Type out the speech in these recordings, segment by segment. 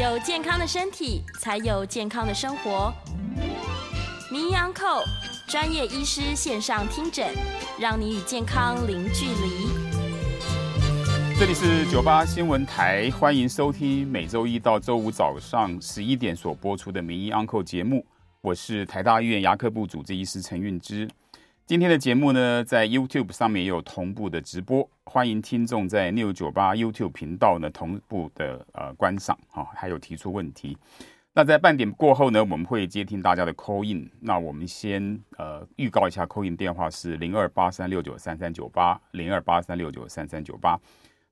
有健康的身体，才有健康的生活。名医安扣专业医师线上听诊，让你与健康零距离。这里是九八新闻台，欢迎收听每周一到周五早上十一点所播出的名医安扣节目。我是台大医院牙科部主治医师陈运之。今天的节目呢，在 YouTube 上面也有同步的直播，欢迎听众在 New 九八 YouTube 频道呢同步的呃观赏哈，还有提出问题。那在半点过后呢，我们会接听大家的 call in。那我们先呃预告一下 call in 电话是零二八三六九三三九八零二八三六九三三九八。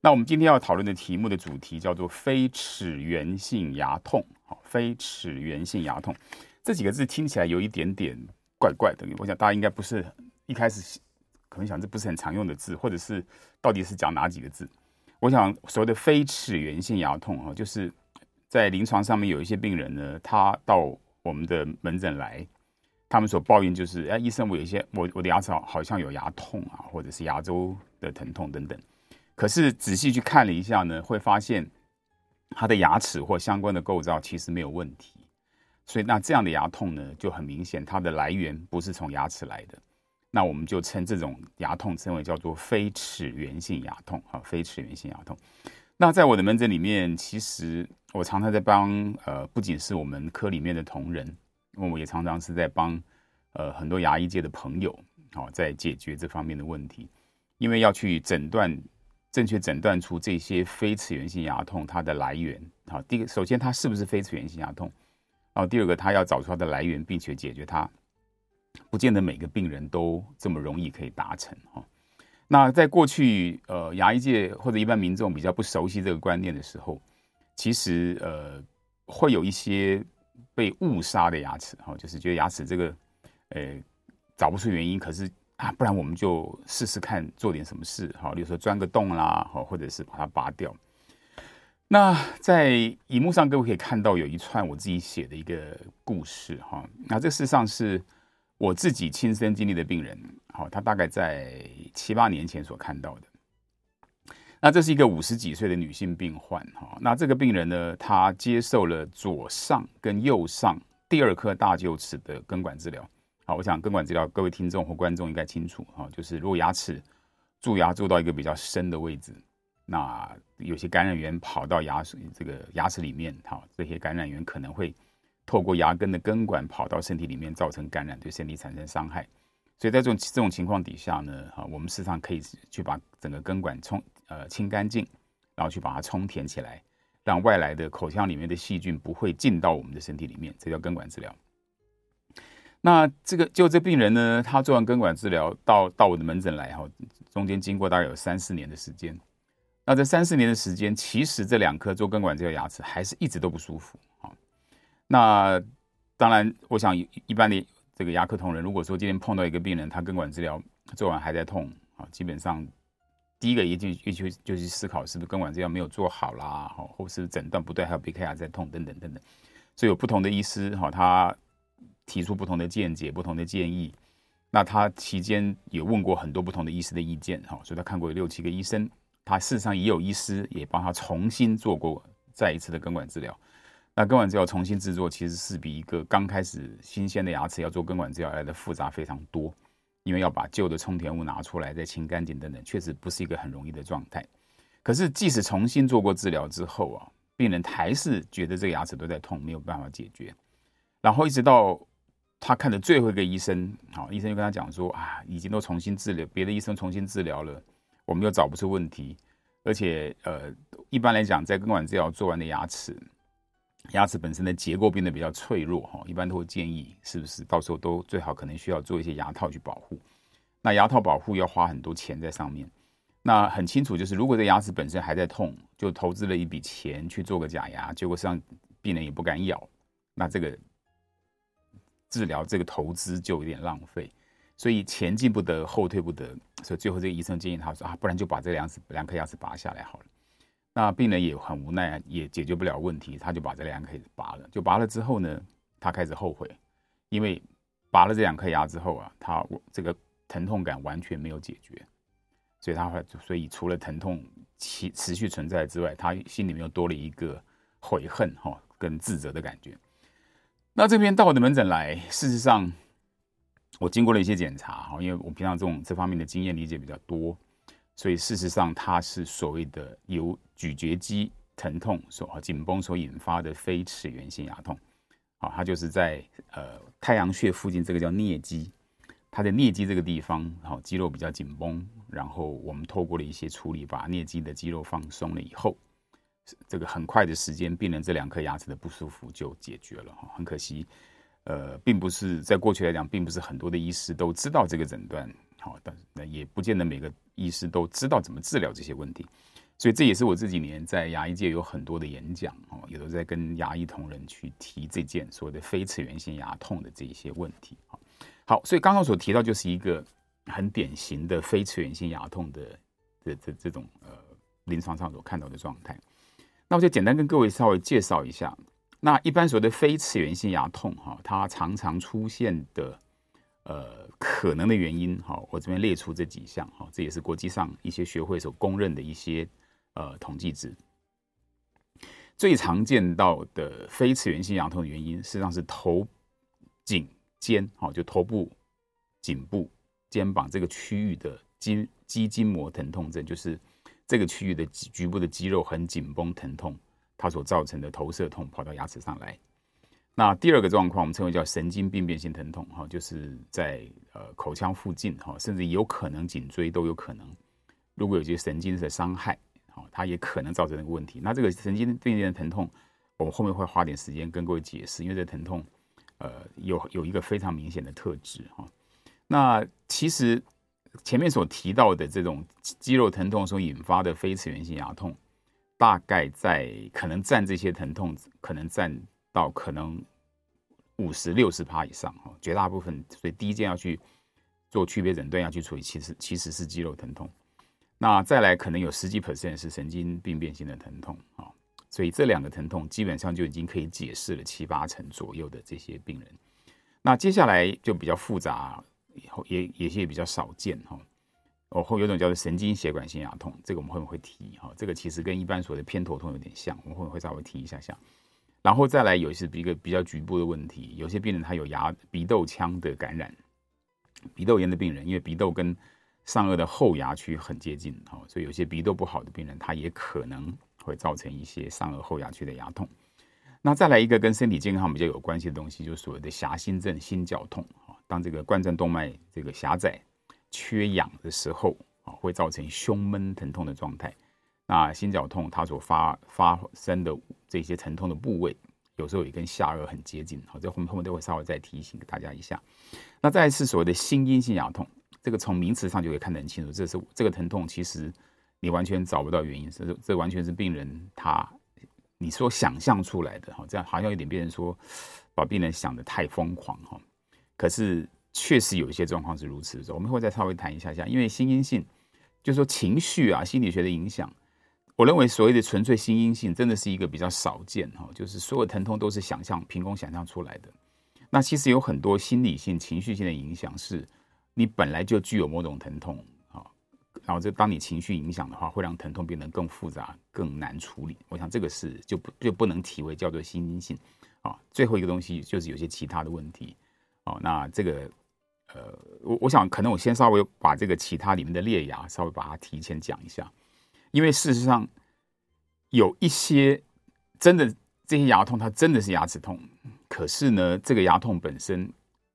那我们今天要讨论的题目的主题叫做非齿源性牙痛，好，非齿源性牙痛这几个字听起来有一点点怪怪的，我想大家应该不是。一开始可能想这不是很常用的字，或者是到底是讲哪几个字？我想所谓的非齿源性牙痛啊，就是在临床上面有一些病人呢，他到我们的门诊来，他们所抱怨就是，哎，医生，我有一些我我的牙齿好像有牙痛啊，或者是牙周的疼痛等等。可是仔细去看了一下呢，会发现他的牙齿或相关的构造其实没有问题。所以那这样的牙痛呢，就很明显，它的来源不是从牙齿来的。那我们就称这种牙痛称为叫做非齿源性牙痛啊，非齿源性牙痛。那在我的门诊里面，其实我常常在帮呃，不仅是我们科里面的同仁，因为我也常常是在帮呃很多牙医界的朋友，好，在解决这方面的问题。因为要去诊断，正确诊断出这些非齿源性牙痛它的来源。好，第一个，首先它是不是非齿源性牙痛？然后第二个，它要找出它的来源，并且解决它。不见得每个病人都这么容易可以达成哈。那在过去，呃，牙医界或者一般民众比较不熟悉这个观念的时候，其实呃，会有一些被误杀的牙齿哈，就是觉得牙齿这个，呃，找不出原因，可是啊，不然我们就试试看做点什么事哈，比如说钻个洞啦，或者是把它拔掉。那在荧幕上各位可以看到有一串我自己写的一个故事哈，那这事实上是。我自己亲身经历的病人，好，他大概在七八年前所看到的。那这是一个五十几岁的女性病患，哈，那这个病人呢，她接受了左上跟右上第二颗大臼齿的根管治疗。好，我想根管治疗，各位听众或观众应该清楚，哈，就是如果牙齿蛀牙蛀到一个比较深的位置，那有些感染源跑到牙齿这个牙齿里面，好，这些感染源可能会。透过牙根的根管跑到身体里面，造成感染，对身体产生伤害。所以在这种这种情况底下呢，哈，我们事实上可以去把整个根管冲呃清干净，然后去把它充填起来，让外来的口腔里面的细菌不会进到我们的身体里面，这叫根管治疗。那这个就这病人呢，他做完根管治疗到到我的门诊来哈，中间经过大概有三四年的时间。那这三四年的时间，其实这两颗做根管治疗牙齿还是一直都不舒服啊。那当然，我想一般的这个牙科同仁，如果说今天碰到一个病人，他根管治疗做完还在痛啊，基本上第一个一定一去就去思考是不是根管治疗没有做好啦，哈，或是诊断不对，还有别颗牙在痛等等等等。所以有不同的医师哈，他提出不同的见解、不同的建议。那他期间也问过很多不同的医师的意见哈，所以他看过有六七个医生，他事实上也有医师也帮他重新做过再一次的根管治疗。那根管治疗重新制作，其实是比一个刚开始新鲜的牙齿要做根管治疗来的复杂非常多，因为要把旧的充填物拿出来再清干净等等，确实不是一个很容易的状态。可是即使重新做过治疗之后啊，病人还是觉得这个牙齿都在痛，没有办法解决。然后一直到他看的最后一个医生，好，医生就跟他讲说啊，已经都重新治疗，别的医生重新治疗了，我们又找不出问题，而且呃，一般来讲，在根管治疗做完的牙齿。牙齿本身的结构变得比较脆弱哈，一般都会建议是不是到时候都最好可能需要做一些牙套去保护。那牙套保护要花很多钱在上面。那很清楚就是，如果这牙齿本身还在痛，就投资了一笔钱去做个假牙，结果上病人也不敢咬，那这个治疗这个投资就有点浪费。所以前进不得，后退不得，所以最后这个医生建议他说啊，不然就把这两齿两颗牙齿拔下来好了。那病人也很无奈啊，也解决不了问题，他就把这两颗牙拔了。就拔了之后呢，他开始后悔，因为拔了这两颗牙之后啊，他这个疼痛感完全没有解决，所以他会，所以除了疼痛持持续存在之外，他心里面又多了一个悔恨哈跟自责的感觉。那这边到我的门诊来，事实上我经过了一些检查哈，因为我平常这种这方面的经验理解比较多，所以事实上它是所谓的由咀嚼肌疼痛所紧绷所引发的非齿源性牙痛。好，它就是在呃太阳穴附近，这个叫颞肌。它的颞肌这个地方，好，肌肉比较紧绷，然后我们透过了一些处理，把颞肌的肌肉放松了以后，这个很快的时间，病人这两颗牙齿的不舒服就解决了。哈，很可惜，呃，并不是在过去来讲，并不是很多的医师都知道这个诊断，好，但是那也不见得每个医师都知道怎么治疗这些问题。所以这也是我这几年在牙医界有很多的演讲，哦，也都在跟牙医同仁去提这件所谓的非齿源性牙痛的这一些问题。好，所以刚刚所提到就是一个很典型的非齿源性牙痛的这这这种呃临床上所看到的状态。那我就简单跟各位稍微介绍一下。那一般所谓的非齿源性牙痛哈，它常常出现的呃可能的原因哈，我这边列出这几项哈，这也是国际上一些学会所公认的一些呃统计值。最常见到的非次源性牙痛的原因，实际上是头颈。肩，哈，就头部、颈部、肩膀这个区域的肌肌筋膜疼痛症，就是这个区域的局部的肌肉很紧绷疼痛，它所造成的投射痛跑到牙齿上来。那第二个状况，我们称为叫神经病变性疼痛，哈，就是在呃口腔附近，哈，甚至有可能颈椎都有可能。如果有些神经的伤害，好，它也可能造成这个问题。那这个神经病变的疼痛，我们后面会花点时间跟各位解释，因为这疼痛。呃，有有一个非常明显的特质哈。那其实前面所提到的这种肌肉疼痛所引发的非次源性牙痛，大概在可能占这些疼痛，可能占到可能五十六十趴以上哈。绝大部分，所以第一件要去做区别诊断要去处理，其实其实是肌肉疼痛。那再来可能有十几 percent 是神经病变性的疼痛啊。所以这两个疼痛基本上就已经可以解释了七八成左右的这些病人。那接下来就比较复杂，以后也也也比较少见哈。哦，后有种叫做神经血管性牙痛，这个我们后面会提哈。这个其实跟一般所谓的偏头痛有点像，我们后面会稍微提一下下。然后再来有一些一个比较局部的问题，有些病人他有牙鼻窦腔的感染，鼻窦炎的病人，因为鼻窦跟上颚的后牙区很接近哈，所以有些鼻窦不好的病人，他也可能。会造成一些上颚后牙区的牙痛。那再来一个跟身体健康比较有关系的东西，就是所谓的狭心症、心绞痛啊。当这个冠状动脉这个狭窄、缺氧的时候啊，会造成胸闷疼痛的状态。那心绞痛它所发发生的这些疼痛的部位，有时候也跟下颚很接近。好，这后面后面都会稍微再提醒大家一下。那再一次所谓的心因性牙痛，这个从名词上就可以看得很清楚，这是这个疼痛其实。你完全找不到原因，这这完全是病人他你说想象出来的哈，这样好像有点变成说把病人想得太疯狂哈。可是确实有一些状况是如此的，我们会再稍微谈一下下，因为心因性就是说情绪啊心理学的影响，我认为所谓的纯粹心因性真的是一个比较少见哈，就是所有疼痛都是想象凭空想象出来的。那其实有很多心理性情绪性的影响，是你本来就具有某种疼痛啊。然后，这当你情绪影响的话，会让疼痛变得更复杂、更难处理。我想这个是就不就不能体为叫做心因性啊。最后一个东西就是有些其他的问题哦。那这个呃，我我想可能我先稍微把这个其他里面的裂牙稍微把它提前讲一下，因为事实上有一些真的这些牙痛，它真的是牙齿痛，可是呢，这个牙痛本身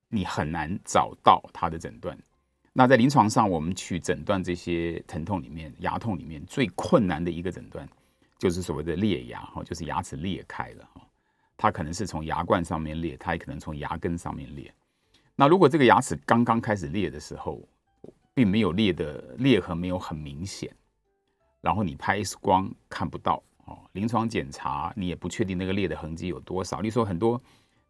你很难找到它的诊断。那在临床上，我们去诊断这些疼痛里面，牙痛里面最困难的一个诊断，就是所谓的裂牙哈，就是牙齿裂开了哈。它可能是从牙冠上面裂，它也可能从牙根上面裂。那如果这个牙齿刚刚开始裂的时候，并没有裂的裂痕没有很明显，然后你拍 X 光看不到哦，临床检查你也不确定那个裂的痕迹有多少。例如说很多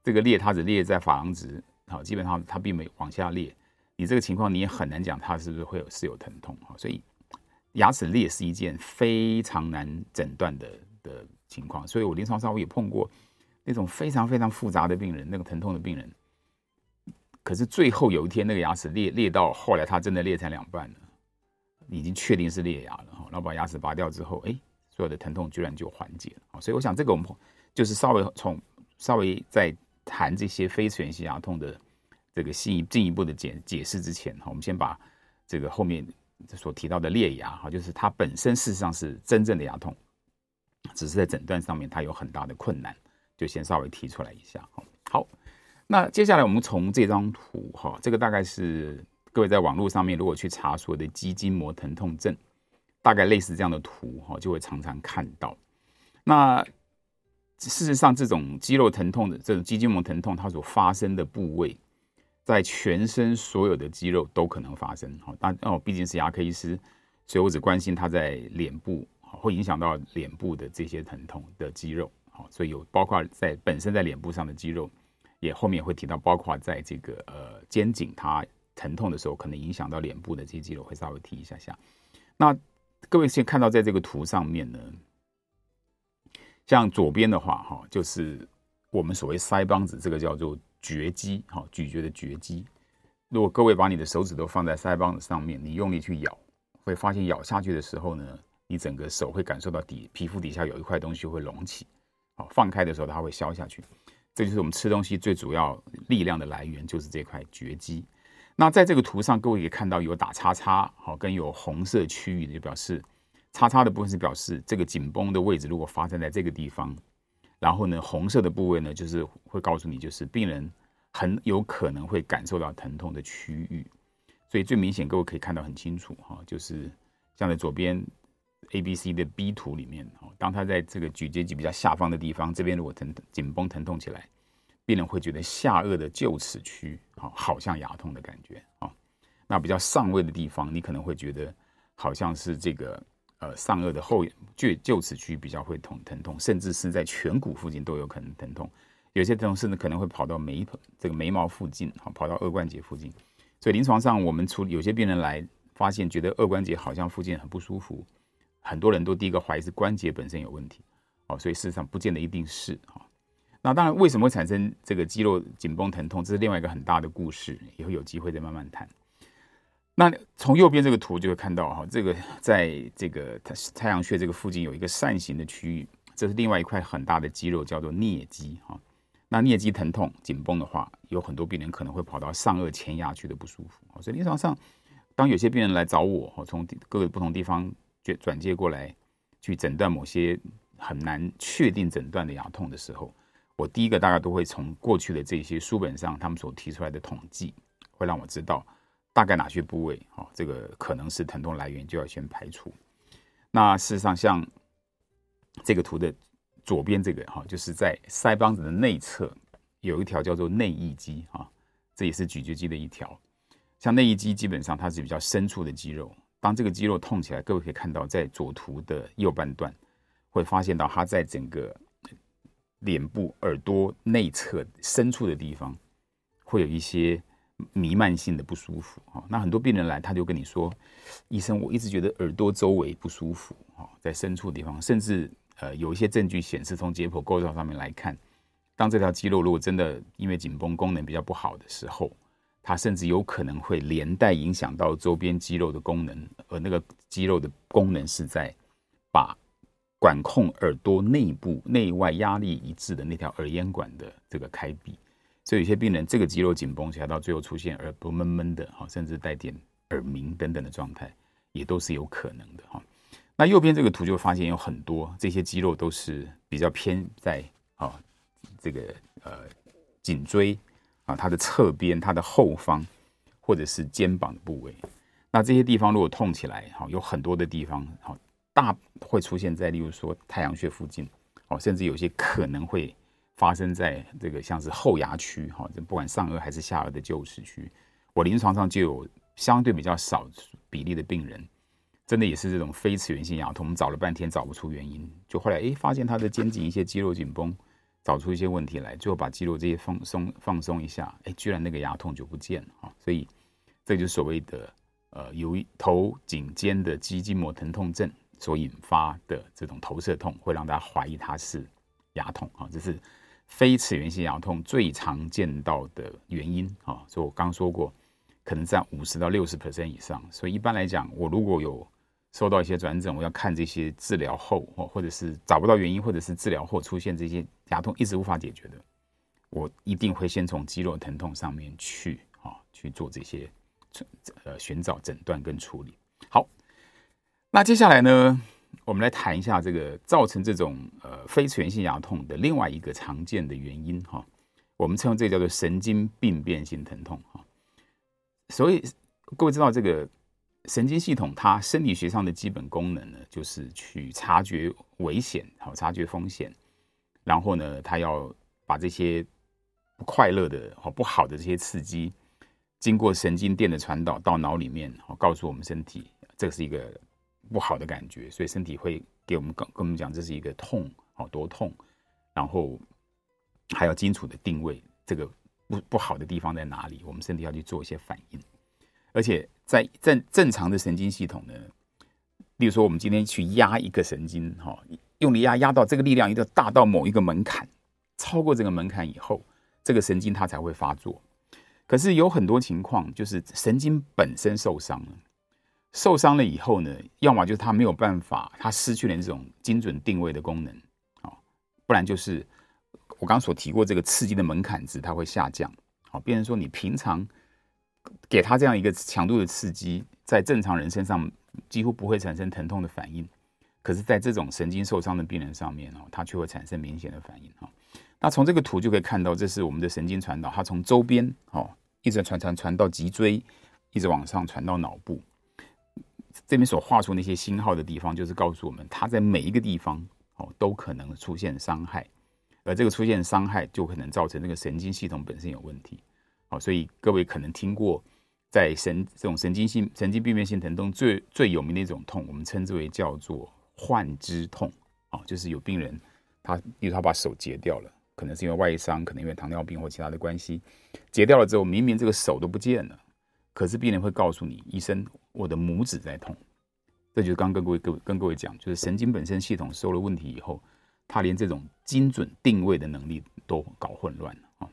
这个裂，它只裂在珐琅质，好，基本上它并没有往下裂。你这个情况你也很难讲，它是不是会有是有疼痛哈，所以牙齿裂是一件非常难诊断的的情况。所以我临床上我也碰过那种非常非常复杂的病人，那个疼痛的病人，可是最后有一天那个牙齿裂裂到后来，它真的裂成两半了，已经确定是裂牙了哈。然后把牙齿拔掉之后，哎，所有的疼痛居然就缓解了。所以我想这个我们就是稍微从稍微在谈这些非全息牙痛的这个进进一步的解解释之前，哈，我们先把这个后面所提到的裂牙，哈，就是它本身事实上是真正的牙痛，只是在诊断上面它有很大的困难，就先稍微提出来一下，好。那接下来我们从这张图哈，这个大概是各位在网络上面如果去查所谓的肌筋膜疼痛症，大概类似这样的图哈，就会常常看到。那事实上，这种肌肉疼痛的这种肌筋膜疼痛，它所发生的部位，在全身所有的肌肉都可能发生哈。但哦，毕竟是牙科医师，所以我只关心它在脸部会影响到脸部的这些疼痛的肌肉，好，所以有包括在本身在脸部上的肌肉。也后面会提到，包括在这个呃肩颈它疼痛的时候，可能影响到脸部的这些肌肉，会稍微提一下下。那各位先看到在这个图上面呢，像左边的话哈，就是我们所谓腮帮子，这个叫做嚼肌哈，咀嚼的嚼肌。如果各位把你的手指都放在腮帮子上面，你用力去咬，会发现咬下去的时候呢，你整个手会感受到底皮肤底下有一块东西会隆起，好，放开的时候它会消下去。这就是我们吃东西最主要力量的来源，就是这块嚼肌。那在这个图上，各位可以看到有打叉叉，好，跟有红色区域的，就表示叉叉的部分是表示这个紧绷的位置如果发生在这个地方，然后呢，红色的部位呢，就是会告诉你，就是病人很有可能会感受到疼痛的区域。所以最明显，各位可以看到很清楚，哈，就是像在左边。A、B、C 的 B 图里面，哦，当他在这个咀嚼肌比较下方的地方，这边如果疼紧绷疼痛起来，病人会觉得下颚的臼齿区，好，好像牙痛的感觉，啊，那比较上位的地方，你可能会觉得好像是这个呃上颚的后臼臼齿区比较会痛疼痛，甚至是在颧骨附近都有可能疼痛，有些疼痛甚至可能会跑到眉这个眉毛附近，好，跑到顎关节附近，所以临床上我们处理有些病人来发现，觉得顎关节好像附近很不舒服。很多人都第一个怀疑是关节本身有问题，哦，所以事实上不见得一定是哈。那当然，为什么会产生这个肌肉紧绷疼痛，这是另外一个很大的故事，以后有机会再慢慢谈。那从右边这个图就会看到哈，这个在这个太太阳穴这个附近有一个扇形的区域，这是另外一块很大的肌肉，叫做颞肌哈。那颞肌疼痛紧绷的话，有很多病人可能会跑到上颚前牙区的不舒服。所以临床上，当有些病人来找我哈，从各个不同地方。转转接过来去诊断某些很难确定诊断的牙痛的时候，我第一个大概都会从过去的这些书本上他们所提出来的统计，会让我知道大概哪些部位啊，这个可能是疼痛来源，就要先排除。那事实上，像这个图的左边这个哈，就是在腮帮子的内侧有一条叫做内翳肌啊，这也是咀嚼肌的一条。像内翳肌基本上它是比较深处的肌肉。当这个肌肉痛起来，各位可以看到，在左图的右半段，会发现到它在整个脸部、耳朵内侧深处的地方，会有一些弥漫性的不舒服。哈，那很多病人来，他就跟你说：“医生，我一直觉得耳朵周围不舒服。”哈，在深处的地方，甚至呃有一些证据显示，从解剖构造上面来看，当这条肌肉如果真的因为紧绷功能比较不好的时候，它甚至有可能会连带影响到周边肌肉的功能，而那个肌肉的功能是在把管控耳朵内部内外压力一致的那条耳咽管的这个开闭，所以有些病人这个肌肉紧绷起来，到最后出现耳朵闷闷的，哈，甚至带点耳鸣等等的状态，也都是有可能的，哈。那右边这个图就发现有很多这些肌肉都是比较偏在啊这个呃颈椎。啊，它的侧边、它的后方，或者是肩膀的部位，那这些地方如果痛起来，哈，有很多的地方，哈，大会出现在，例如说太阳穴附近，哦，甚至有些可能会发生在这个像是后牙区，哈，这不管上颚还是下颚的臼齿区，我临床上就有相对比较少比例的病人，真的也是这种非次源性牙痛，我们找了半天找不出原因，就后来哎发现他的肩颈一些肌肉紧绷。找出一些问题来，最后把肌肉这些放松放松一下，哎，居然那个牙痛就不见了啊！所以这就是所谓的呃，由头颈肩的肌筋膜疼痛症所引发的这种投射痛，会让大家怀疑它是牙痛啊。这是非次源性牙痛最常见到的原因啊。所以我刚说过，可能占五十到六十 percent 以上。所以一般来讲，我如果有收到一些转诊，我要看这些治疗后哦，或者是找不到原因，或者是治疗后出现这些牙痛一直无法解决的，我一定会先从肌肉疼痛上面去啊去做这些呃寻找诊断跟处理。好，那接下来呢，我们来谈一下这个造成这种呃非全性牙痛的另外一个常见的原因哈，我们称这叫做神经病变性疼痛哈。所以各位知道这个。神经系统它生理学上的基本功能呢，就是去察觉危险，好察觉风险，然后呢，它要把这些不快乐的、好不好的这些刺激，经过神经电的传导到脑里面，好告诉我们身体，这是一个不好的感觉，所以身体会给我们跟跟我们讲这是一个痛，好多痛，然后还要清楚的定位这个不不好的地方在哪里，我们身体要去做一些反应。而且在正正常的神经系统呢，例如说我们今天去压一个神经，哈，用力压压到这个力量一定要大到某一个门槛，超过这个门槛以后，这个神经它才会发作。可是有很多情况就是神经本身受伤了，受伤了以后呢，要么就是他没有办法，他失去了这种精准定位的功能，啊，不然就是我刚刚所提过这个刺激的门槛值它会下降，好，变成说你平常。给他这样一个强度的刺激，在正常人身上几乎不会产生疼痛的反应，可是，在这种神经受伤的病人上面哦，它却会产生明显的反应哈。那从这个图就可以看到，这是我们的神经传导，它从周边哦一直传传传到脊椎，一直往上传到脑部。这边所画出那些星号的地方，就是告诉我们，它在每一个地方哦都可能出现伤害，而这个出现伤害就可能造成这个神经系统本身有问题。好所以各位可能听过，在神这种神经性神经病变性疼痛最最有名的一种痛，我们称之为叫做幻肢痛啊，就是有病人他，比如他把手截掉了，可能是因为外伤，可能因为糖尿病或其他的关系，截掉了之后，明明这个手都不见了，可是病人会告诉你，医生，我的拇指在痛。这就是刚跟各位各跟各位讲，就是神经本身系统受了问题以后，他连这种精准定位的能力都搞混乱了啊。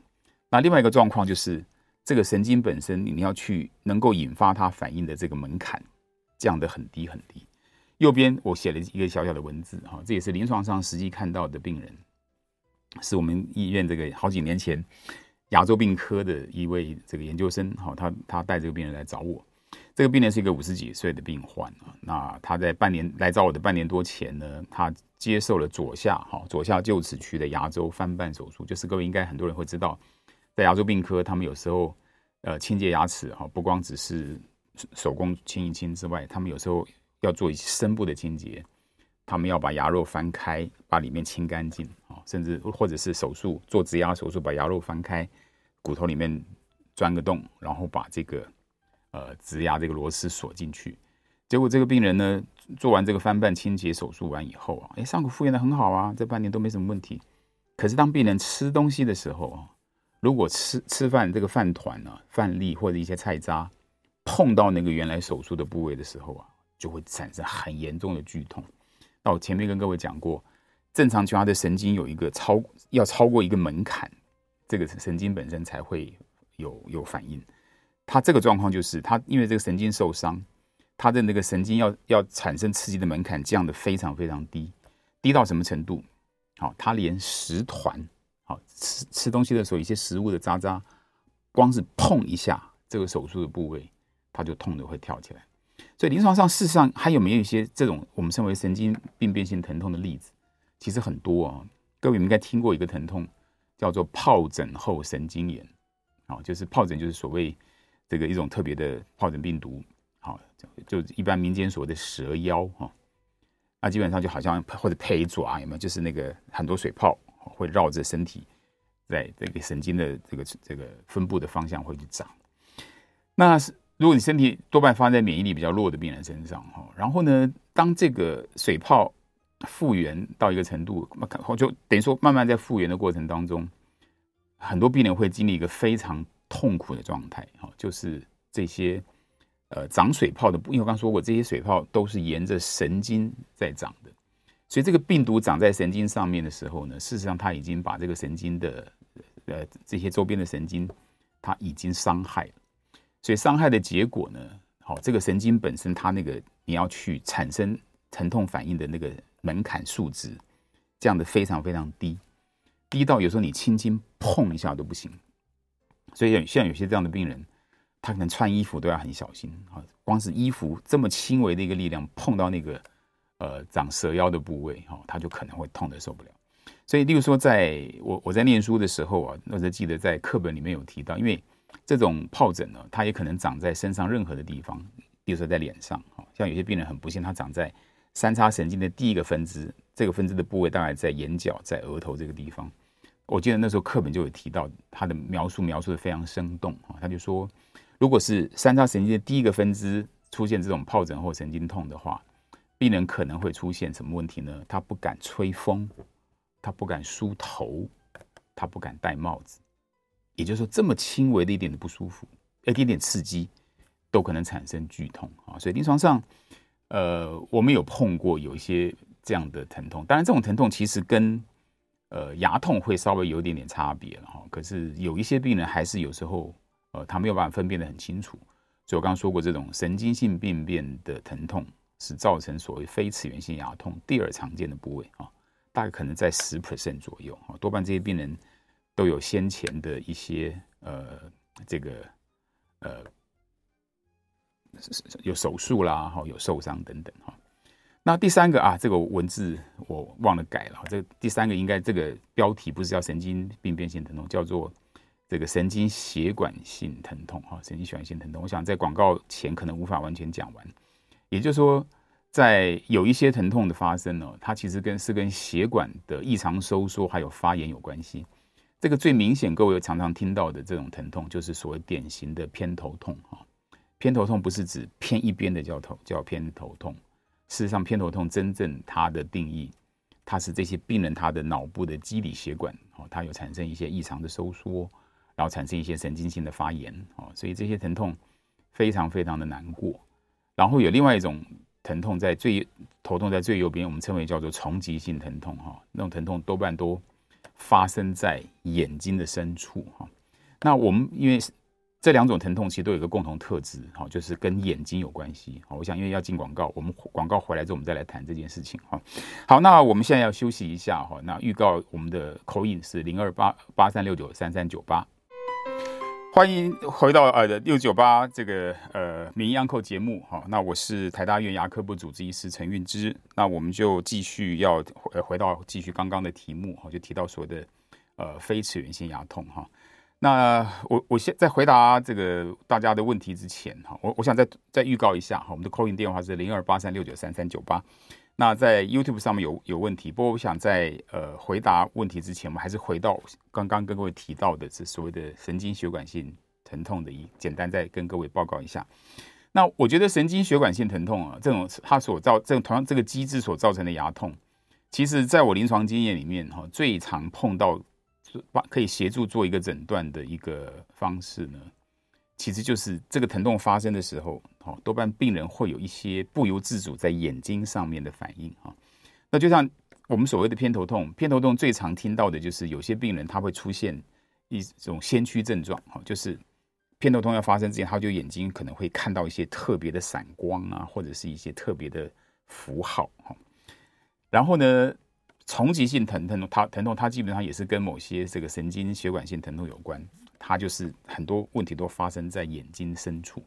那另外一个状况就是。这个神经本身，你要去能够引发它反应的这个门槛降得很低很低。右边我写了一个小小的文字哈，这也是临床上实际看到的病人，是我们医院这个好几年前牙周病科的一位这个研究生哈，他他带这个病人来找我。这个病人是一个五十几岁的病患啊，那他在半年来找我的半年多前呢，他接受了左下哈左下臼齿区的牙周翻瓣手术，就是各位应该很多人会知道。在牙周病科，他们有时候，呃，清洁牙齿哈，不光只是手工清一清之外，他们有时候要做一些深部的清洁，他们要把牙肉翻开，把里面清干净，甚至或者是手术做植牙手术，把牙肉翻开，骨头里面钻个洞，然后把这个呃植牙这个螺丝锁进去。结果这个病人呢，做完这个翻瓣清洁手术完以后啊，哎，伤口复原的很好啊，这半年都没什么问题。可是当病人吃东西的时候啊。如果吃吃饭这个饭团呢、饭粒或者一些菜渣碰到那个原来手术的部位的时候啊，就会产生很严重的剧痛。那我前面跟各位讲过，正常情况下的神经有一个超要超过一个门槛，这个神经本身才会有有反应。它这个状况就是它因为这个神经受伤，它的那个神经要要产生刺激的门槛降得非常非常低，低到什么程度？好，它连食团。好吃吃东西的时候，一些食物的渣渣，光是碰一下这个手术的部位，它就痛得会跳起来。所以临床上事实上还有没有一些这种我们称为神经病变性疼痛的例子？其实很多啊。各位你们应该听过一个疼痛叫做疱疹后神经炎，啊，就是疱疹就是所谓这个一种特别的疱疹病毒，好，就一般民间所谓的蛇妖哈，那基本上就好像或者胚爪有没有？就是那个很多水泡。会绕着身体，在这个神经的这个这个分布的方向会去长。那是如果你身体多半发生在免疫力比较弱的病人身上哈，然后呢，当这个水泡复原到一个程度，就等于说慢慢在复原的过程当中，很多病人会经历一个非常痛苦的状态哈，就是这些呃长水泡的，因为我刚说过，这些水泡都是沿着神经在长的。所以这个病毒长在神经上面的时候呢，事实上它已经把这个神经的呃这些周边的神经，它已经伤害了。所以伤害的结果呢，好，这个神经本身它那个你要去产生疼痛反应的那个门槛数值，降得非常非常低，低到有时候你轻轻碰一下都不行。所以像有些这样的病人，他可能穿衣服都要很小心啊，光是衣服这么轻微的一个力量碰到那个呃长蛇腰的部位哈，他就可能会痛得受不了。所以，例如说，在我我在念书的时候啊，我就记得在课本里面有提到，因为这种疱疹呢，它也可能长在身上任何的地方，比如说在脸上，像有些病人很不幸，他长在三叉神经的第一个分支，这个分支的部位大概在眼角，在额头这个地方。我记得那时候课本就有提到，他的描述描述的非常生动啊，他就说，如果是三叉神经的第一个分支出现这种疱疹或神经痛的话，病人可能会出现什么问题呢？他不敢吹风。他不敢梳头，他不敢戴帽子，也就是说，这么轻微的一点的不舒服，一点点刺激，都可能产生剧痛啊。所以临床上，呃，我们有碰过有一些这样的疼痛。当然，这种疼痛其实跟呃牙痛会稍微有点点差别了哈。可是有一些病人还是有时候，呃，他没有办法分辨得很清楚。所以我刚刚说过，这种神经性病变的疼痛是造成所谓非齿源性牙痛第二常见的部位啊。大概可能在十 percent 左右啊，多半这些病人都有先前的一些呃，这个呃有手术啦，哈，有受伤等等哈。那第三个啊，这个文字我忘了改了，这第三个应该这个标题不是叫神经病变性疼痛，叫做这个神经血管性疼痛哈，神经血管性疼痛。我想在广告前可能无法完全讲完，也就是说。在有一些疼痛的发生呢，它其实跟是跟血管的异常收缩还有发炎有关系。这个最明显，各位常常听到的这种疼痛，就是所谓典型的偏头痛哈。偏头痛不是指偏一边的叫头叫偏头痛，事实上偏头痛真正它的定义，它是这些病人他的脑部的肌底血管哦，它有产生一些异常的收缩，然后产生一些神经性的发炎哦，所以这些疼痛非常非常的难过。然后有另外一种。疼痛在最头痛在最右边，我们称为叫做丛集性疼痛哈，那种疼痛多半都发生在眼睛的深处哈。那我们因为这两种疼痛其实都有一个共同特质哈，就是跟眼睛有关系。好，我想因为要进广告，我们广告回来之后我们再来谈这件事情哈。好，那我们现在要休息一下哈。那预告我们的 call in 是零二八八三六九三三九八。欢迎回到呃六九八这个呃名医安扣节目哈，那我是台大医院牙科部主治医师陈运之，那我们就继续要回回到继续刚刚的题目哈，就提到所谓的呃非齿源性牙痛哈。那我我先在回答这个大家的问题之前哈，我我想再再预告一下哈，我们的 call in 电话是零二八三六九三三九八。那在 YouTube 上面有有问题，不过我想在呃回答问题之前，我们还是回到刚刚跟各位提到的是所谓的神经血管性疼痛的一简单再跟各位报告一下。那我觉得神经血管性疼痛啊，这种它所造这种同样这个机制所造成的牙痛，其实在我临床经验里面哈，最常碰到可以协助做一个诊断的一个方式呢。其实就是这个疼痛发生的时候，好，多半病人会有一些不由自主在眼睛上面的反应哈。那就像我们所谓的偏头痛，偏头痛最常听到的就是有些病人他会出现一种先驱症状哈，就是偏头痛要发生之前，他就眼睛可能会看到一些特别的闪光啊，或者是一些特别的符号哈。然后呢，重疾性疼疼痛，它疼痛它基本上也是跟某些这个神经血管性疼痛有关。它就是很多问题都发生在眼睛深处。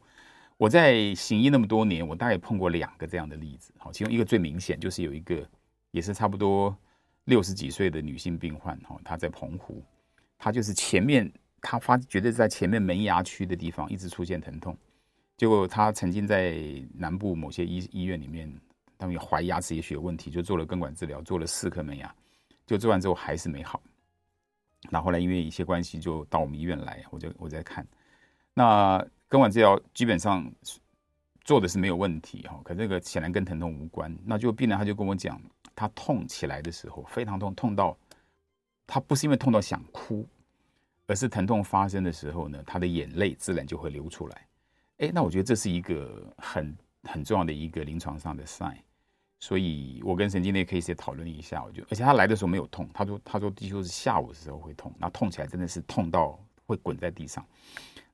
我在行医那么多年，我大概碰过两个这样的例子。好，其中一个最明显就是有一个也是差不多六十几岁的女性病患，哈，她在澎湖，她就是前面她发觉得在前面门牙区的地方一直出现疼痛，结果她曾经在南部某些医医院里面，他们也怀疑牙齿也许有问题，就做了根管治疗，做了四颗门牙，就做完之后还是没好。那后来因为一些关系，就到我们医院来，我就我在看。那根管治疗基本上做的是没有问题哈，可这个显然跟疼痛无关。那就病人他就跟我讲，他痛起来的时候非常痛，痛到他不是因为痛到想哭，而是疼痛发生的时候呢，他的眼泪自然就会流出来。哎，那我觉得这是一个很很重要的一个临床上的 sign。所以我跟神经内科医生讨论一下，我就而且他来的时候没有痛，他说他说几乎是下午的时候会痛，那痛起来真的是痛到会滚在地上。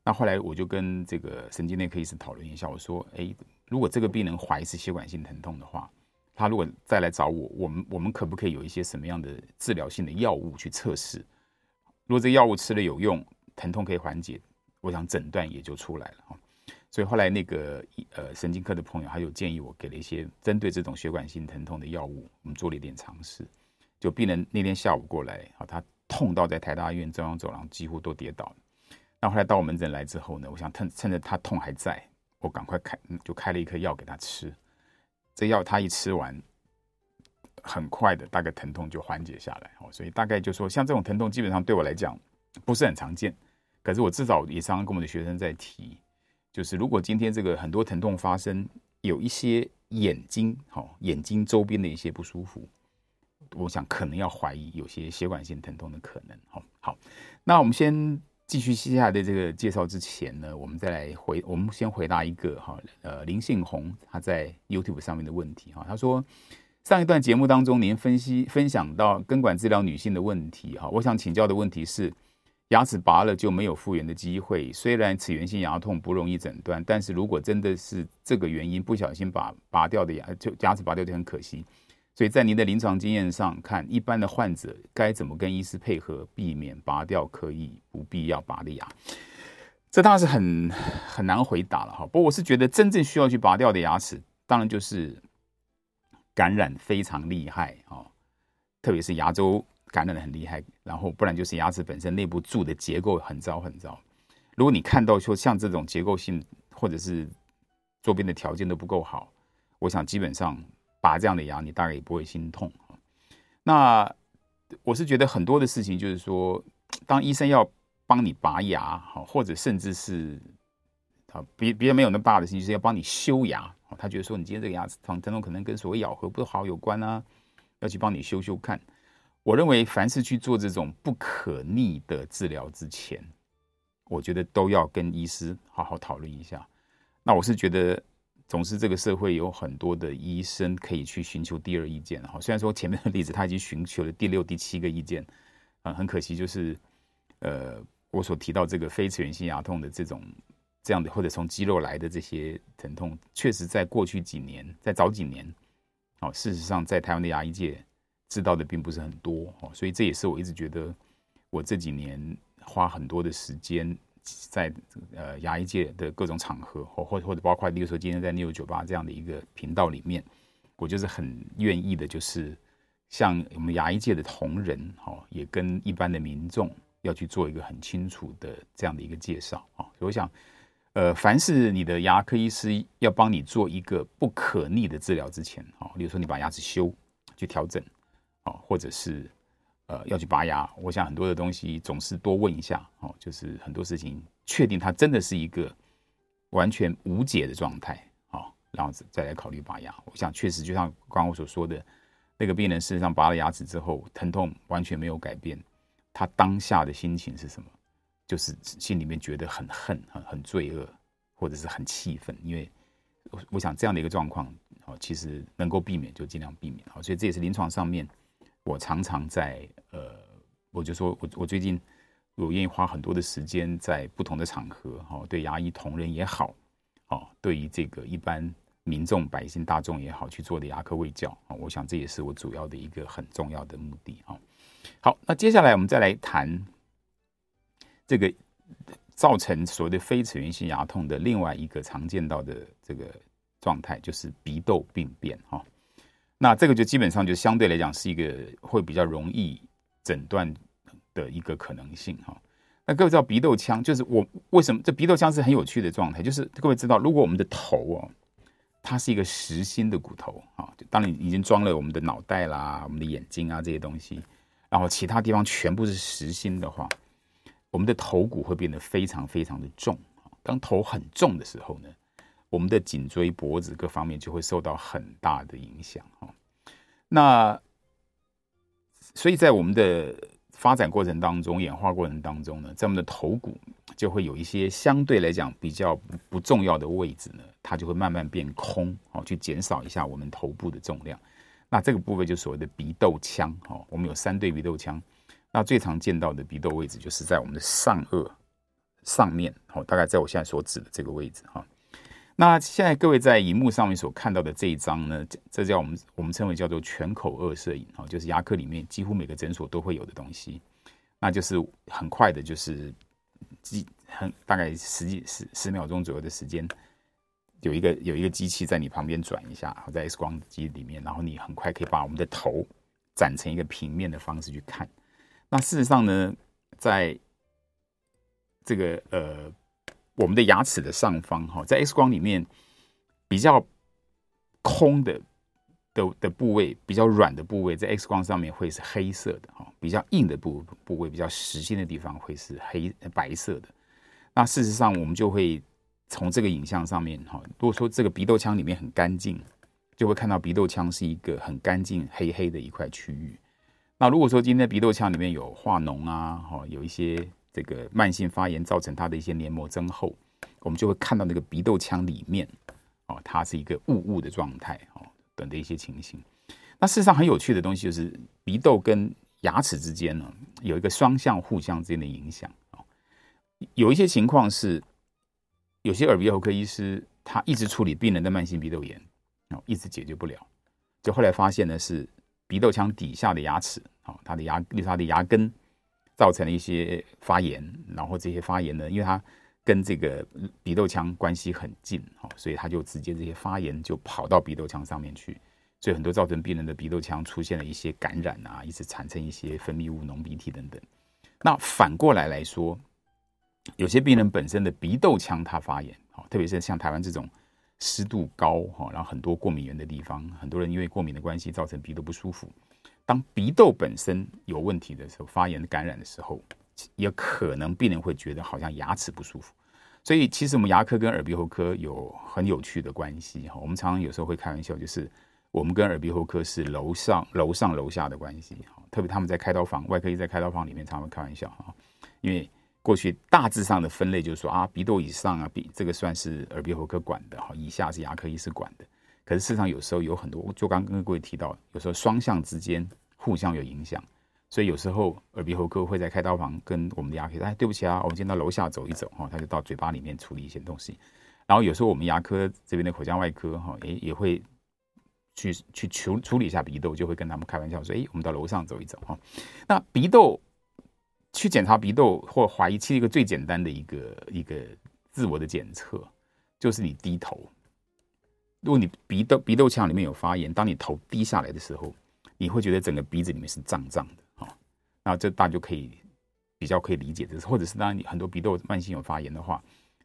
那后来我就跟这个神经内科医生讨论一下，我说，哎，如果这个病人怀疑是血管性疼痛的话，他如果再来找我，我们我们可不可以有一些什么样的治疗性的药物去测试？如果这药物吃了有用，疼痛可以缓解，我想诊断也就出来了。所以后来那个呃神经科的朋友，他有建议我给了一些针对这种血管性疼痛的药物，我们做了一点尝试。就病人那天下午过来，啊，他痛到在台大医院中央走廊几乎都跌倒。那后来到我门诊来之后呢，我想趁趁着他痛还在，我赶快开就开了一颗药给他吃。这药他一吃完，很快的大概疼痛就缓解下来。哦，所以大概就说像这种疼痛，基本上对我来讲不是很常见，可是我至少也常常跟我们的学生在提。就是如果今天这个很多疼痛发生，有一些眼睛好，眼睛周边的一些不舒服，我想可能要怀疑有些血管性疼痛的可能。好，好，那我们先继续接下来的这个介绍之前呢，我们再来回，我们先回答一个哈，呃，林信宏他在 YouTube 上面的问题哈，他说上一段节目当中您分析分享到根管治疗女性的问题哈，我想请教的问题是。牙齿拔了就没有复原的机会。虽然齿源性牙痛不容易诊断，但是如果真的是这个原因，不小心把拔掉的牙就牙齿拔掉就很可惜。所以在您的临床经验上看，一般的患者该怎么跟医师配合，避免拔掉可以不必要拔的牙？这当然是很很难回答了哈。不过我是觉得真正需要去拔掉的牙齿，当然就是感染非常厉害啊，特别是牙周。感染的很厉害，然后不然就是牙齿本身内部蛀的结构很糟很糟。如果你看到说像这种结构性或者是周边的条件都不够好，我想基本上拔这样的牙你大概也不会心痛。那我是觉得很多的事情就是说，当医生要帮你拔牙，好或者甚至是啊别别人没有那么大的事情，就是要帮你修牙，他觉得说你今天这个牙齿疼疼痛可能跟所谓咬合不好有关啊，要去帮你修修看。我认为，凡是去做这种不可逆的治疗之前，我觉得都要跟医师好好讨论一下。那我是觉得，总是这个社会有很多的医生可以去寻求第二意见。哈，虽然说前面的例子他已经寻求了第六、第七个意见，啊，很可惜，就是呃，我所提到这个非齿源性牙痛的这种这样的，或者从肌肉来的这些疼痛，确实在过去几年，在早几年，哦，事实上在台湾的牙医界。知道的并不是很多哦，所以这也是我一直觉得我这几年花很多的时间在呃牙医界的各种场合，或或或者包括例如说今天在六九八这样的一个频道里面，我就是很愿意的，就是像我们牙医界的同仁哦，也跟一般的民众要去做一个很清楚的这样的一个介绍啊。所以我想，呃，凡是你的牙科医师要帮你做一个不可逆的治疗之前啊，例如说你把牙齿修去调整。或者是呃要去拔牙，我想很多的东西总是多问一下哦，就是很多事情确定它真的是一个完全无解的状态，哦，然后再来考虑拔牙。我想确实就像刚刚我所说的，那个病人事实上拔了牙齿之后，疼痛完全没有改变，他当下的心情是什么？就是心里面觉得很恨、很很罪恶，或者是很气愤，因为我我想这样的一个状况，哦，其实能够避免就尽量避免。好，所以这也是临床上面。我常常在呃，我就说我我最近我愿意花很多的时间在不同的场合哈，对牙医同仁也好，哦，对于这个一般民众百姓大众也好去做的牙科卫教啊，我想这也是我主要的一个很重要的目的啊。好，那接下来我们再来谈这个造成所谓的非齿源性牙痛的另外一个常见到的这个状态，就是鼻窦病变哈。那这个就基本上就相对来讲是一个会比较容易诊断的一个可能性哈。那各位知道鼻窦腔就是我为什么这鼻窦腔是很有趣的状态，就是各位知道，如果我们的头哦，它是一个实心的骨头啊，当你已经装了我们的脑袋啦、我们的眼睛啊这些东西，然后其他地方全部是实心的话，我们的头骨会变得非常非常的重。当头很重的时候呢，我们的颈椎、脖子各方面就会受到很大的影响哈。那所以在我们的发展过程当中、演化过程当中呢，在我们的头骨就会有一些相对来讲比较不重要的位置呢，它就会慢慢变空哦，去减少一下我们头部的重量。那这个部分就所谓的鼻窦腔哦，我们有三对鼻窦腔，那最常见到的鼻窦位置就是在我们的上颚上面哦，大概在我现在所指的这个位置哈。那现在各位在荧幕上面所看到的这一张呢，这叫我们我们称为叫做全口二摄影哦，就是牙科里面几乎每个诊所都会有的东西。那就是很快的，就是几很大概十几十十秒钟左右的时间，有一个有一个机器在你旁边转一下，然后在 X 光机里面，然后你很快可以把我们的头展成一个平面的方式去看。那事实上呢，在这个呃我们的牙齿的上方哈，在 X 光里面比较空的的的部位，比较软的部位，在 X 光上面会是黑色的哈，比较硬的部部位，比较实心的地方会是黑白色的。那事实上，我们就会从这个影像上面哈，如果说这个鼻窦腔里面很干净，就会看到鼻窦腔是一个很干净黑黑的一块区域。那如果说今天鼻窦腔里面有化脓啊，哈，有一些这个慢性发炎造成它的一些黏膜增厚，我们就会看到那个鼻窦腔里面，哦，它是一个雾雾的状态，哦，等的一些情形。那事实上很有趣的东西就是鼻窦跟牙齿之间呢，有一个双向互相之间的影响，哦，有一些情况是，有些耳鼻喉科医师他一直处理病人的慢性鼻窦炎，哦，一直解决不了，就后来发现呢是。鼻窦腔底下的牙齿，哦，他的牙，例如他的牙根造成了一些发炎，然后这些发炎呢，因为它跟这个鼻窦腔关系很近，好，所以它就直接这些发炎就跑到鼻窦腔上面去，所以很多造成病人的鼻窦腔出现了一些感染啊，一直产生一些分泌物、浓鼻涕等等。那反过来来说，有些病人本身的鼻窦腔它发炎，好，特别是像台湾这种。湿度高哈，然后很多过敏源的地方，很多人因为过敏的关系造成鼻窦不舒服。当鼻窦本身有问题的时候，发炎感染的时候，也可能病人会觉得好像牙齿不舒服。所以其实我们牙科跟耳鼻喉科有很有趣的关系哈。我们常常有时候会开玩笑，就是我们跟耳鼻喉科是楼上楼上楼下的关系哈。特别他们在开刀房，外科医在开刀房里面常常开玩笑哈，因为。过去大致上的分类就是说啊，鼻窦以上啊，鼻这个算是耳鼻喉科管的哈，以下是牙科医师管的。可是事实上有时候有很多，就刚刚跟各位提到，有时候双向之间互相有影响，所以有时候耳鼻喉科会在开刀房跟我们的牙科说，哎，对不起啊，我们先到楼下走一走哈，他就到嘴巴里面处理一些东西。然后有时候我们牙科这边的口腔外科哈，也也会去去处处理一下鼻窦，就会跟他们开玩笑说，哎，我们到楼上走一走哈。那鼻窦。去检查鼻窦或怀疑，其实一个最简单的一个一个自我的检测，就是你低头。如果你鼻窦鼻窦腔里面有发炎，当你头低下来的时候，你会觉得整个鼻子里面是胀胀的，哈。那这大家就可以比较可以理解的，或者是当你很多鼻窦慢性有发炎的话，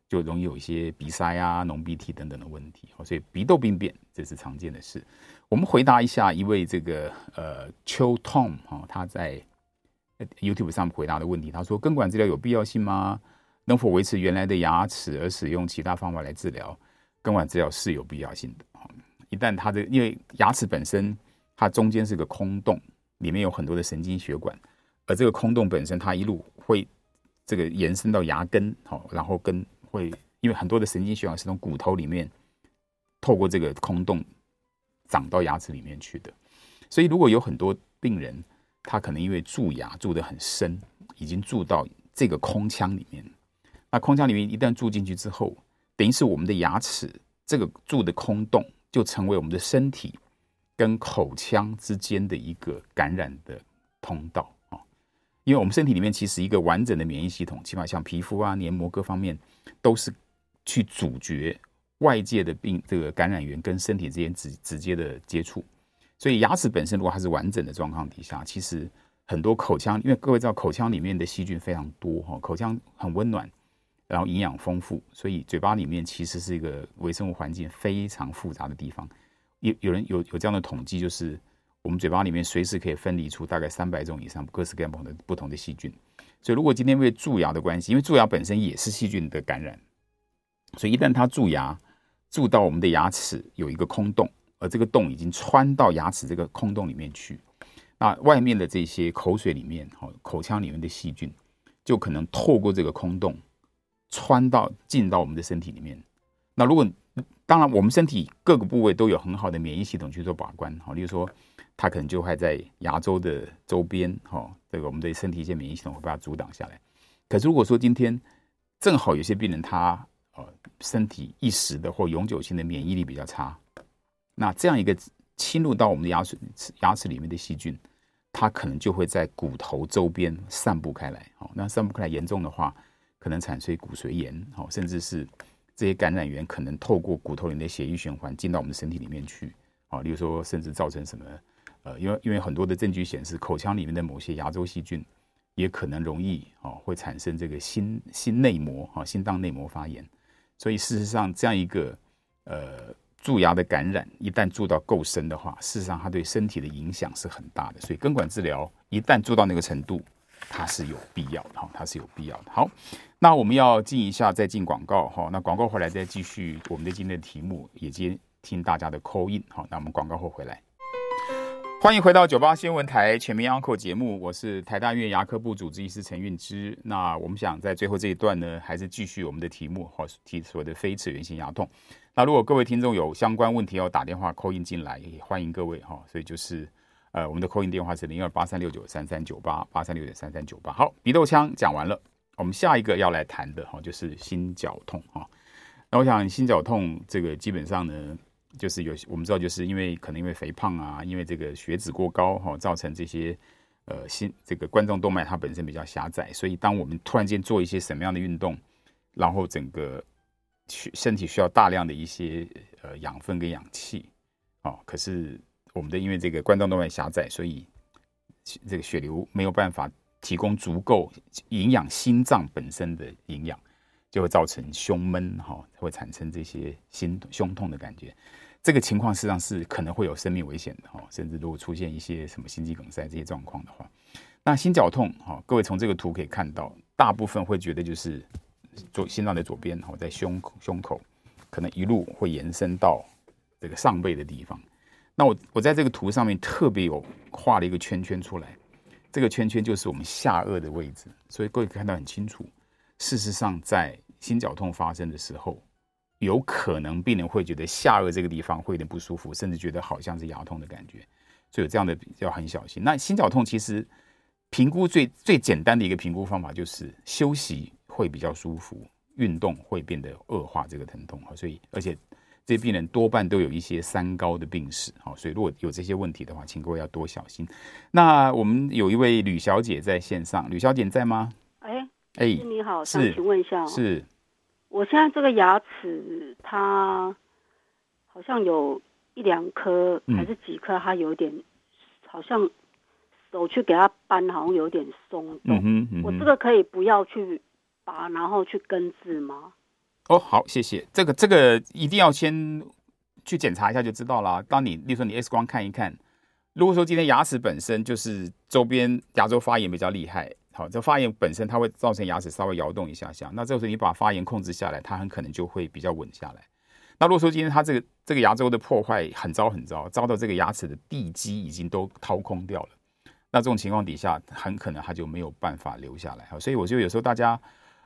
就容易有一些鼻塞啊、浓鼻涕等等的问题。所以鼻窦病变这是常见的事。我们回答一下一位这个呃邱 Tom 哈，他在。YouTube 上回答的问题，他说：“根管治疗有必要性吗？能否维持原来的牙齿而使用其他方法来治疗？根管治疗是有必要性的。一旦它的因为牙齿本身它中间是个空洞，里面有很多的神经血管，而这个空洞本身它一路会这个延伸到牙根，好，然后跟会因为很多的神经血管是从骨头里面透过这个空洞长到牙齿里面去的，所以如果有很多病人。”他可能因为蛀牙蛀得很深，已经蛀到这个空腔里面。那空腔里面一旦蛀进去之后，等于是我们的牙齿这个蛀的空洞，就成为我们的身体跟口腔之间的一个感染的通道啊。因为我们身体里面其实一个完整的免疫系统，起码像皮肤啊、黏膜各方面，都是去阻绝外界的病这个感染源跟身体之间直直接的接触。所以牙齿本身如果它是完整的状况底下，其实很多口腔，因为各位知道口腔里面的细菌非常多哈，口腔很温暖，然后营养丰富，所以嘴巴里面其实是一个微生物环境非常复杂的地方。有有人有有这样的统计，就是我们嘴巴里面随时可以分离出大概三百种以上各式各样不同的不同的细菌。所以如果今天因为蛀牙的关系，因为蛀牙本身也是细菌的感染，所以一旦它蛀牙蛀到我们的牙齿有一个空洞。而这个洞已经穿到牙齿这个空洞里面去，那外面的这些口水里面，哈，口腔里面的细菌就可能透过这个空洞穿到进到我们的身体里面。那如果当然，我们身体各个部位都有很好的免疫系统去做把关，哈，例如说它可能就会在牙周的周边，哈，这个我们的身体一些免疫系统会把它阻挡下来。可是如果说今天正好有些病人他呃身体一时的或永久性的免疫力比较差，那这样一个侵入到我们的牙齿牙齿里面的细菌，它可能就会在骨头周边散布开来。好，那散布开来严重的话，可能产生骨髓炎，好，甚至是这些感染源可能透过骨头里的血液循环进到我们身体里面去。啊，例如说，甚至造成什么？呃，因为因为很多的证据显示，口腔里面的某些牙周细菌。也可能容易哦，会产生这个心心内膜哈，心脏内膜发炎。所以事实上，这样一个呃蛀牙的感染，一旦蛀到够深的话，事实上它对身体的影响是很大的。所以根管治疗一旦做到那个程度，它是有必要的哈，它是有必要的。好，那我们要进一下，再进广告哈。那广告回来再继续我们的今天的题目，也接听大家的 call in 好，那我们广告后回来。欢迎回到九八新闻台全民安扣节目，我是台大院牙科部主治医师陈韵之。那我们想在最后这一段呢，还是继续我们的题目，好，提所谓的非齿源性牙痛。那如果各位听众有相关问题要打电话 call in 进来，也欢迎各位哈。所以就是呃，我们的扣音电话是零二八三六九三三九八八三六九三三九八。好，鼻窦腔讲完了，我们下一个要来谈的哈，就是心绞痛哈。那我想心绞痛这个基本上呢。就是有我们知道，就是因为可能因为肥胖啊，因为这个血脂过高哈，造成这些呃心这个冠状动脉它本身比较狭窄，所以当我们突然间做一些什么样的运动，然后整个身体需要大量的一些呃养分跟氧气，哦，可是我们的因为这个冠状动脉狭窄，所以这个血流没有办法提供足够营养心脏本身的营养，就会造成胸闷哈，会产生这些心胸痛的感觉。这个情况实际上是可能会有生命危险的哈，甚至如果出现一些什么心肌梗塞这些状况的话，那心绞痛哈，各位从这个图可以看到，大部分会觉得就是左心脏的左边哈，在胸胸口，可能一路会延伸到这个上背的地方。那我我在这个图上面特别有画了一个圈圈出来，这个圈圈就是我们下颚的位置，所以各位可以看到很清楚。事实上，在心绞痛发生的时候，有可能病人会觉得下颚这个地方会有点不舒服，甚至觉得好像是牙痛的感觉，所以有这样的要很小心。那心绞痛其实评估最最简单的一个评估方法就是休息会比较舒服，运动会变得恶化这个疼痛。所以而且这些病人多半都有一些三高的病史，好，所以如果有这些问题的话，请各位要多小心。那我们有一位吕小姐在线上，吕小姐你在吗？哎哎，你好，想请问一下，是。我现在这个牙齿，它好像有一两颗还是几颗，它有点好像手去给它扳，好像有点松动。我这个可以不要去拔，然后去根治吗？哦，好，谢谢。这个这个一定要先去检查一下就知道了。当你，例如说你 X 光看一看，如果说今天牙齿本身就是周边牙周发炎比较厉害。好，这发炎本身它会造成牙齿稍微摇动一下下，那这个时候你把发炎控制下来，它很可能就会比较稳下来。那如果说今天它这个这个牙周的破坏很糟很糟，糟到这个牙齿的地基已经都掏空掉了，那这种情况底下，很可能它就没有办法留下来。好，所以我就有时候大家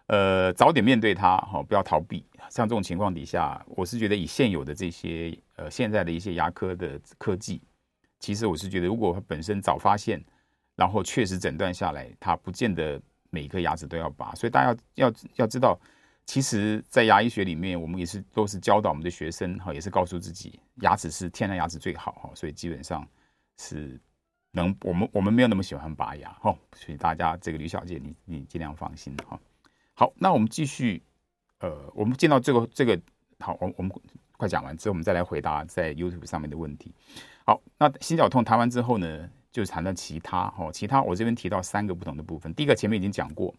呃早点面对它，好，不要逃避。像这种情况底下，我是觉得以现有的这些呃现在的一些牙科的科技，其实我是觉得如果它本身早发现。然后确实诊断下来，它不见得每一颗牙齿都要拔，所以大家要要要知道，其实，在牙医学里面，我们也是都是教导我们的学生哈，也是告诉自己，牙齿是天然牙齿最好哈，所以基本上是能我们我们没有那么喜欢拔牙哈，所以大家这个吕小姐，你你尽量放心哈。好，那我们继续，呃，我们见到这个这个好，我我们快讲完之后，我们再来回答在 YouTube 上面的问题。好，那心绞痛谈完之后呢？就是谈到其他哈，其他我这边提到三个不同的部分。第一个前面已经讲过，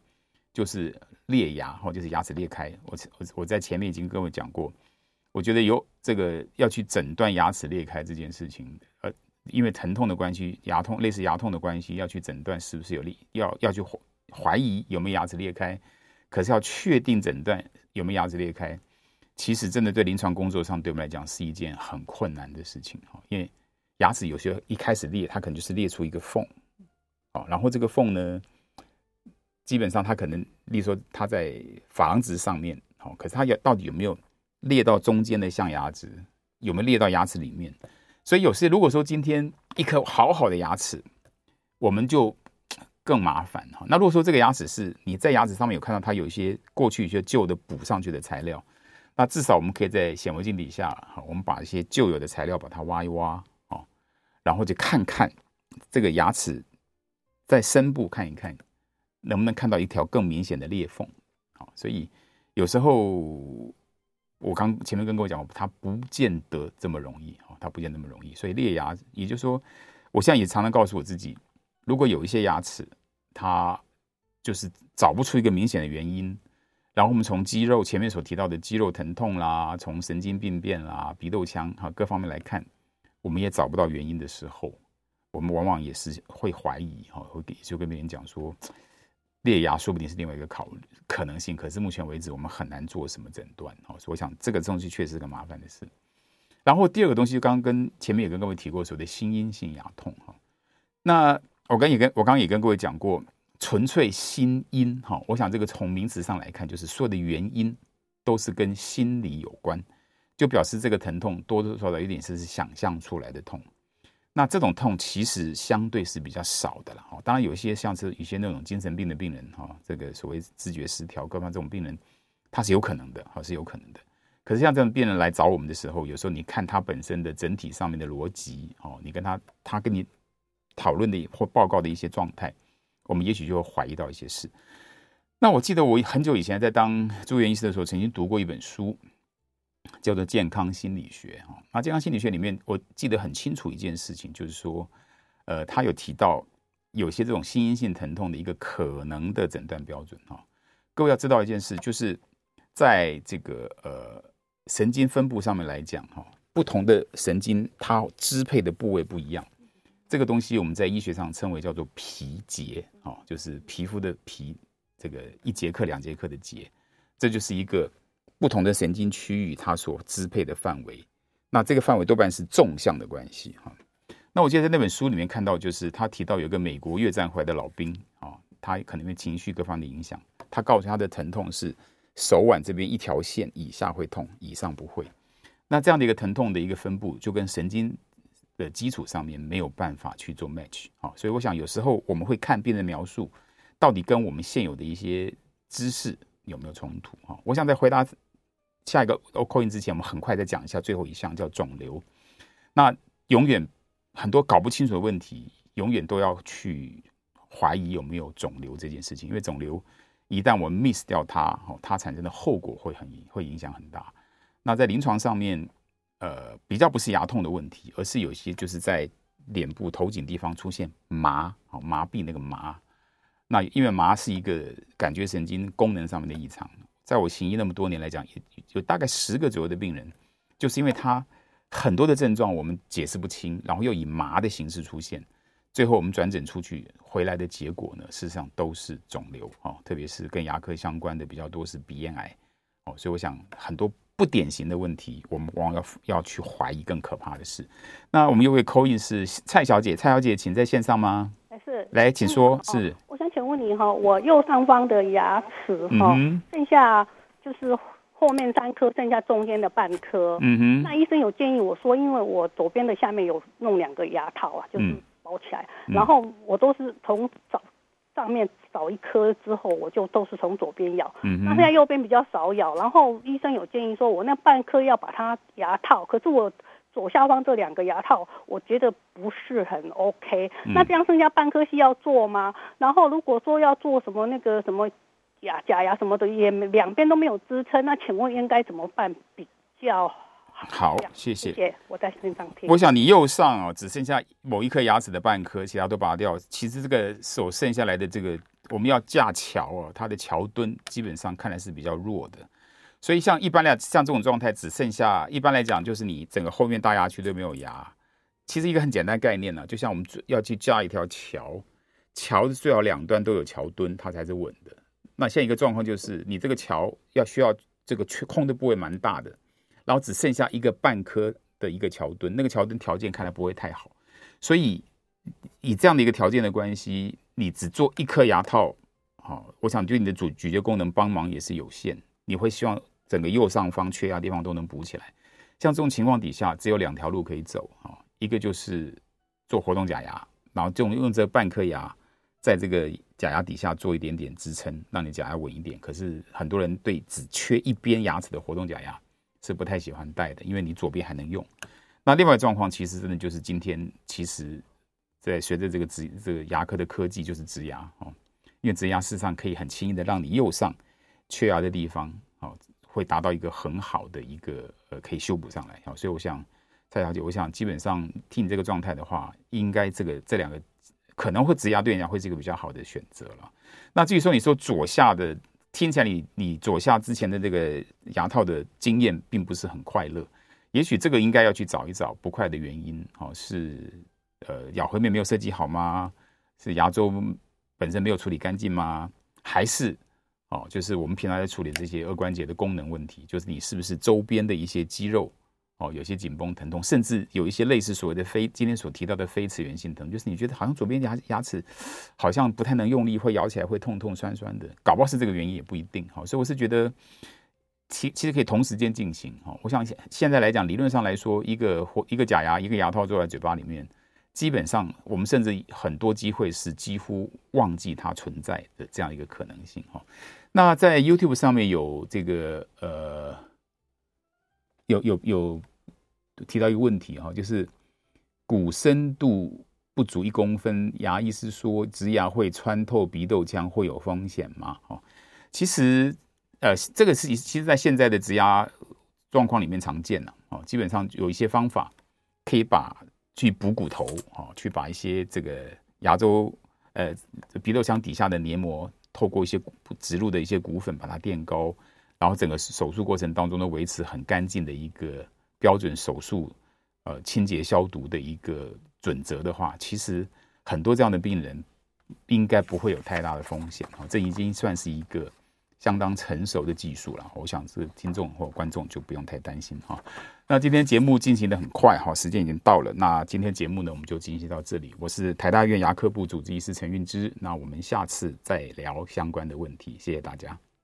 就是裂牙哈，就是牙齿裂开。我我我在前面已经跟我讲过，我觉得有这个要去诊断牙齿裂开这件事情，呃，因为疼痛的关系，牙痛类似牙痛的关系，要去诊断是不是有裂，要要去怀疑有没有牙齿裂开。可是要确定诊断有没有牙齿裂开，其实真的对临床工作上对我们来讲是一件很困难的事情哈，因为。牙齿有些一开始裂，它可能就是裂出一个缝，好，然后这个缝呢，基本上它可能，例如说它在珐琅质上面，哦，可是它有到底有没有裂到中间的象牙质，有没有裂到牙齿里面？所以有些如果说今天一颗好好的牙齿，我们就更麻烦哈。那如果说这个牙齿是你在牙齿上面有看到它有一些过去一些旧的补上去的材料，那至少我们可以在显微镜底下，哈，我们把一些旧有的材料把它挖一挖，哦，然后就看看这个牙齿在深部看一看，能不能看到一条更明显的裂缝，好，所以有时候。我刚前面跟各位讲，它不见得这么容易，它不见得那么容易。所以裂牙，也就是说，我现在也常常告诉我自己，如果有一些牙齿，它就是找不出一个明显的原因，然后我们从肌肉前面所提到的肌肉疼痛啦，从神经病变啦、鼻窦腔哈各方面来看，我们也找不到原因的时候，我们往往也是会怀疑哈，会给就跟别人讲说。裂牙说不定是另外一个考可能性，可是目前为止我们很难做什么诊断哦，所以我想这个东西确实是个麻烦的事。然后第二个东西，刚刚跟前面也跟各位提过所谓的心因性牙痛哈。那我刚也跟我刚刚也跟各位讲过，纯粹心因哈，我想这个从名词上来看，就是所有的原因都是跟心理有关，就表示这个疼痛多多少少有点是想象出来的痛。那这种痛其实相对是比较少的了哈，当然有些像是一些那种精神病的病人哈，这个所谓知觉失调各方这种病人，他是有可能的哈，是有可能的。可是像这种病人来找我们的时候，有时候你看他本身的整体上面的逻辑哦，你跟他他跟你讨论的或报告的一些状态，我们也许就会怀疑到一些事。那我记得我很久以前在当住院医师的时候，曾经读过一本书。叫做健康心理学哈，那健康心理学里面，我记得很清楚一件事情，就是说，呃，他有提到有些这种心因性疼痛的一个可能的诊断标准哈。各位要知道一件事，就是在这个呃神经分布上面来讲哈，不同的神经它支配的部位不一样。这个东西我们在医学上称为叫做皮节啊，就是皮肤的皮，这个一节课两节课的节，这就是一个。不同的神经区域，它所支配的范围，那这个范围多半是纵向的关系哈。那我记得在那本书里面看到，就是他提到有个美国越战回来的老兵啊，他可能因为情绪各方的影响，他告诉他的疼痛是手腕这边一条线以下会痛，以上不会。那这样的一个疼痛的一个分布，就跟神经的基础上面没有办法去做 match 啊。所以我想有时候我们会看病人描述，到底跟我们现有的一些知识有没有冲突啊？我想在回答。下一个 Ocoin 之前，我们很快再讲一下最后一项叫肿瘤。那永远很多搞不清楚的问题，永远都要去怀疑有没有肿瘤这件事情，因为肿瘤一旦我们 miss 掉它，哦它产生的后果会很会影响很大。那在临床上面，呃，比较不是牙痛的问题，而是有些就是在脸部头颈地方出现麻，麻痹那个麻。那因为麻是一个感觉神经功能上面的异常。在我行医那么多年来讲，也有大概十个左右的病人，就是因为他很多的症状我们解释不清，然后又以麻的形式出现，最后我们转诊出去回来的结果呢，事实上都是肿瘤哦，特别是跟牙科相关的比较多是鼻咽癌哦，所以我想很多不典型的问题，我们往往要要去怀疑更可怕的事。那我们又位 call in 是蔡小姐，蔡小姐请在线上吗？是，来请说，嗯、是。问你哈，我右上方的牙齿哈，剩下就是后面三颗，剩下中间的半颗。嗯哼。那医生有建议我说，因为我左边的下面有弄两个牙套啊，就是包起来。嗯、然后我都是从早上面少一颗之后，我就都是从左边咬。嗯。那现在右边比较少咬，然后医生有建议说我那半颗要把它牙套，可是我。左下方这两个牙套，我觉得不是很 OK。那这样剩下半颗是要做吗？然后如果说要做什么那个什么假假牙什么的，也两边都没有支撑，那请问应该怎么办比较好？好，谢谢。谢谢，我在线上听。我想你右上哦，只剩下某一颗牙齿的半颗，其他都拔掉。其实这个手剩下来的这个，我们要架桥哦，它的桥墩基本上看来是比较弱的。所以像一般来，像这种状态，只剩下一般来讲，就是你整个后面大牙区都没有牙。其实一个很简单概念呢，就像我们要去架一条桥，桥的最好两端都有桥墩，它才是稳的。那现在一个状况就是，你这个桥要需要这个缺空的部位蛮大的，然后只剩下一个半颗的一个桥墩，那个桥墩条件看来不会太好。所以以这样的一个条件的关系，你只做一颗牙套，好，我想对你的咀咀嚼功能帮忙也是有限。你会希望。整个右上方缺牙地方都能补起来，像这种情况底下，只有两条路可以走啊，一个就是做活动假牙，然后就用这半颗牙在这个假牙底下做一点点支撑，让你假牙稳一点。可是很多人对只缺一边牙齿的活动假牙是不太喜欢戴的，因为你左边还能用。那另外状况其实真的就是今天，其实在随着这个植这个牙科的科技，就是植牙哦，因为植牙事实上可以很轻易的让你右上缺牙的地方哦，会达到一个很好的一个呃可以修补上来。好，所以我想蔡小姐，我想基本上听你这个状态的话，应该这个这两个。可能会植牙对人家会是一个比较好的选择了。那至于说你说左下的，听起来你你左下之前的这个牙套的经验并不是很快乐，也许这个应该要去找一找不快的原因哦，是呃咬合面没有设计好吗？是牙周本身没有处理干净吗？还是哦就是我们平常在处理这些颌关节的功能问题，就是你是不是周边的一些肌肉？哦，有些紧绷疼痛，甚至有一些类似所谓的非今天所提到的非齿源性疼，就是你觉得好像左边牙牙齿好像不太能用力，会咬起来会痛痛酸酸的，搞不好是这个原因也不一定。好，所以我是觉得其其实可以同时间进行。哈，我想现现在来讲，理论上来说，一个或一个假牙，一个牙套做在嘴巴里面，基本上我们甚至很多机会是几乎忘记它存在的这样一个可能性。哈，那在 YouTube 上面有这个呃，有有有。提到一个问题哈，就是骨深度不足一公分，牙医师说植牙会穿透鼻窦腔，会有风险吗？哦，其实呃，这个是其实在现在的植牙状况里面常见了哦。基本上有一些方法可以把去补骨头哦，去把一些这个牙周呃鼻窦腔底下的黏膜，透过一些植入的一些骨粉把它垫高，然后整个手术过程当中都维持很干净的一个。标准手术，呃，清洁消毒的一个准则的话，其实很多这样的病人应该不会有太大的风险啊。这已经算是一个相当成熟的技术了。我想是听众或观众就不用太担心哈。那今天节目进行的很快哈，时间已经到了。那今天节目呢，我们就进行到这里。我是台大院牙科部主治医师陈运之。那我们下次再聊相关的问题。谢谢大家。